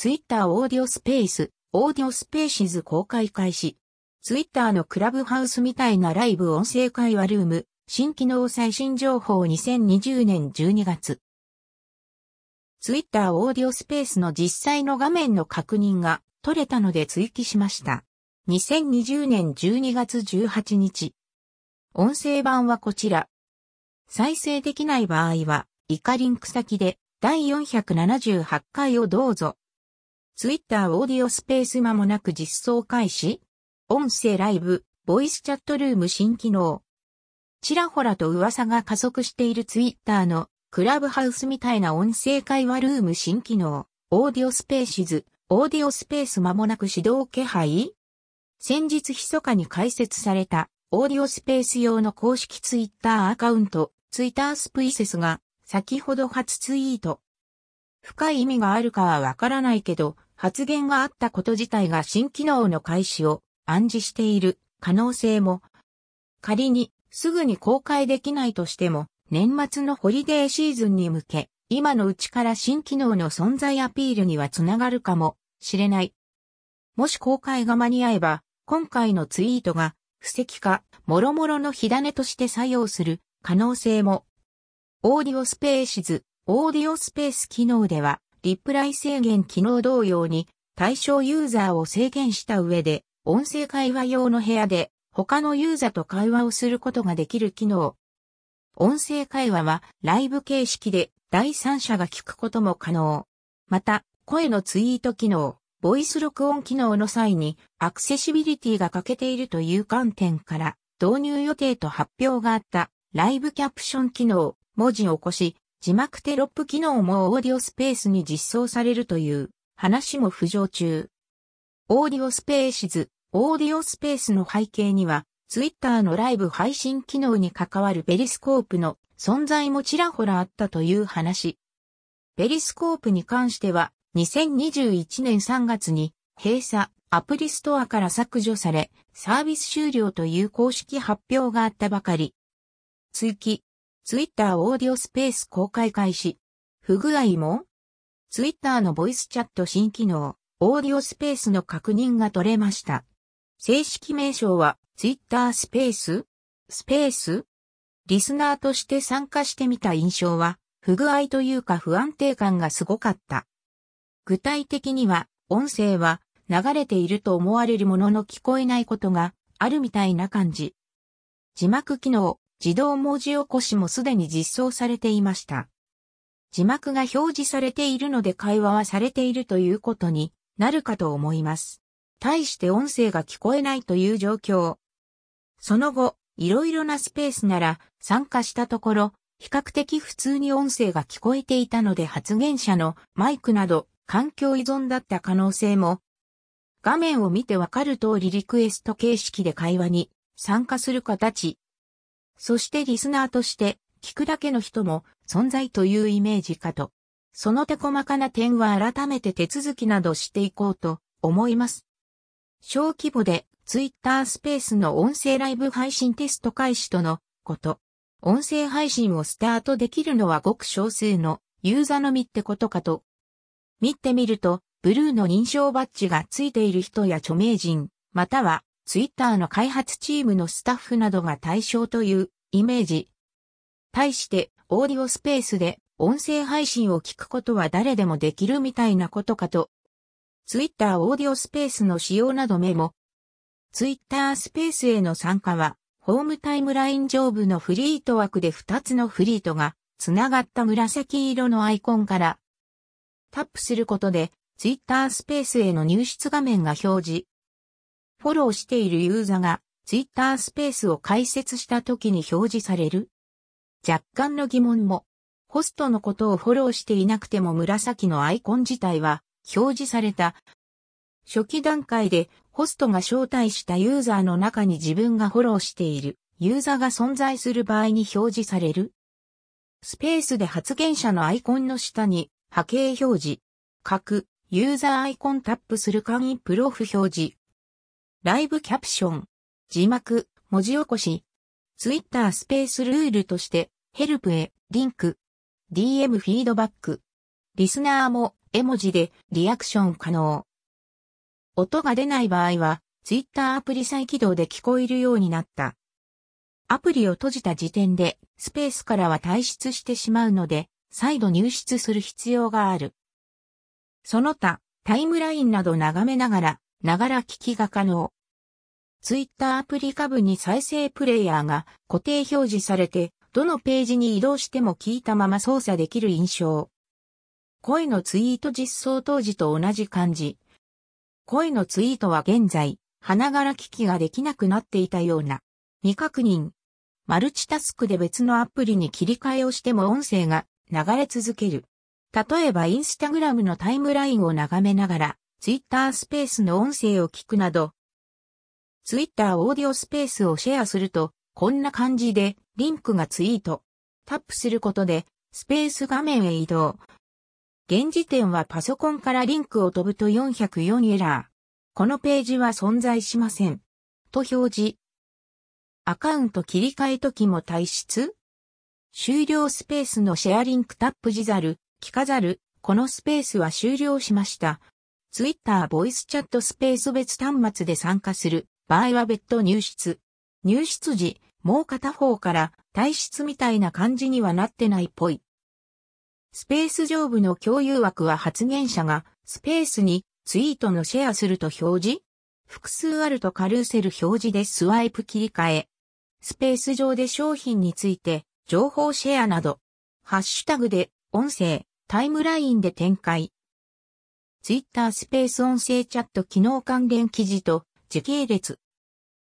ツイッターオーディオスペース、オーディオスペーシズ公開開始。ツイッターのクラブハウスみたいなライブ音声会話ルーム、新機能最新情報2020年12月。ツイッターオーディオスペースの実際の画面の確認が取れたので追記しました。2020年12月18日。音声版はこちら。再生できない場合は、以下リンク先で第478回をどうぞ。ツイッターオーディオスペース間もなく実装開始。音声ライブ、ボイスチャットルーム新機能。ちらほらと噂が加速しているツイッターの。クラブハウスみたいな音声会話ルーム新機能、オーディオスペーシズ、オーディオスペース間もなく始動気配。先日密かに開設された。オーディオスペース用の公式ツイッターアカウント、ツイッタースペーシズが先ほど初ツイート。深い意味があるかはわからないけど、発言があったこと自体が新機能の開始を暗示している可能性も。仮にすぐに公開できないとしても、年末のホリデーシーズンに向け、今のうちから新機能の存在アピールにはつながるかもしれない。もし公開が間に合えば、今回のツイートが布石か、もろもろの火種として作用する可能性も。オーディオスペーシズ、オーディオスペース機能では、リプライ制限機能同様に、対象ユーザーを制限した上で、音声会話用の部屋で、他のユーザーと会話をすることができる機能。音声会話は、ライブ形式で、第三者が聞くことも可能。また、声のツイート機能、ボイス録音機能の際にアクセシビリティが欠けているという観点から導入予定と発表があったライブキャプション機能、文字起こし、字幕テロップ機能もオーディオスペースに実装されるという話も浮上中。オーディオスペーシズ、オーディオスペースの背景には、ツイッターのライブ配信機能に関わるペリスコープの存在もちらほらあったという話。ペリスコープに関しては、2021年3月に閉鎖、アプリストアから削除され、サービス終了という公式発表があったばかり。追記、ツイッターオーディオスペース公開開始。不具合も？ツイッターのボイスチャット新機能、オーディオスペースの確認が取れました。正式名称は、ツイッタースペース？スペース？リスナーとして参加してみた印象は、不具合というか不安定感がすごかった。具体的には、音声は流れていると思われるものの聞こえないことがあるみたいな感じ。字幕機能、自動文字起こしもすでに実装されていました。字幕が表示されているので会話はされているということになるかと思います。対して音声が聞こえないという状況。その後、いろいろなスペースなら参加したところ、比較的普通に音声が聞こえていたので発言者のマイクなど環境依存だった可能性も、画面を見てわかる通りリクエスト形式で会話に参加する形。そしてリスナーとして聞くだけの人も存在というイメージかと。その手細かな点は改めて手続きなどしていこうと思います。小規模でツイッタースペースの音声ライブ配信テスト開始とのこと。音声配信をスタートできるのはごく少数のユーザーのみってことかと見てみると、ブルーの認証バッジがついている人や著名人、または、ツイッターの開発チームのスタッフなどが対象というイメージ。対して、オーディオスペースで音声配信を聞くことは誰でもできるみたいなことかと。ツイッターオーディオスペースの使用などメモ。ツイッタースペースへの参加は、ホームタイムライン上部のフリート枠で2つのフリートが、つながった紫色のアイコンからタップすることで、ツイッタースペースへの入出画面が表示。フォローしているユーザーがツイッタースペースを開設した時に表示される若干の疑問も、ホストのことをフォローしていなくても紫のアイコン自体は表示された。初期段階でホストが招待したユーザーの中に自分がフォローしているユーザーが存在する場合に表示される。スペースで発言者のアイコンの下に波形表示。各、ユーザーアイコンタップする簡易プロフ表示。ライブキャプション。字幕、文字起こし。ツイッタースペースルールとして、ヘルプへ、リンク。DM フィードバック。リスナーも絵文字でリアクション可能。音が出ない場合は、ツイッターアプリ再起動で聞こえるようになった。アプリを閉じた時点で、スペースからは退出してしまうので、再度入出する必要がある。その他、タイムラインなど眺めながら、ながら聞きが可能。ツイッターアプリ下部に再生プレイヤーが固定表示されて、どのページに移動しても聞いたまま操作できる印象。声のツイート実装当時と同じ感じ。声のツイートは現在、花柄聞きができなくなっていたような。未確認。マルチタスクで別のアプリに切り替えをしても音声が流れ続ける。例えばインスタグラムのタイムラインを眺めながら、ツイッタースペースの音声を聞くなど、ツイッターオーディオスペースをシェアすると、こんな感じで、リンクがツイート。タップすることで、スペース画面へ移動。現時点はパソコンからリンクを飛ぶと404エラー。このページは存在しません。と表示。アカウント切り替え時も退出終了スペースのシェアリンクタップ時ざる、聞かざる、このスペースは終了しました。ツイッターボイスチャットスペース別端末で参加する場合は別途入室。入室時、もう片方から退出みたいな感じにはなってないっぽい。スペース上部の共有枠は発言者がスペースにツイートのシェアすると表示複数あるとカルーセル表示でスワイプ切り替え。スペース上で商品について、情報シェアなど、ハッシュタグで、音声、タイムラインで展開。ツイッタースペース音声チャット機能関連記事と、時系列。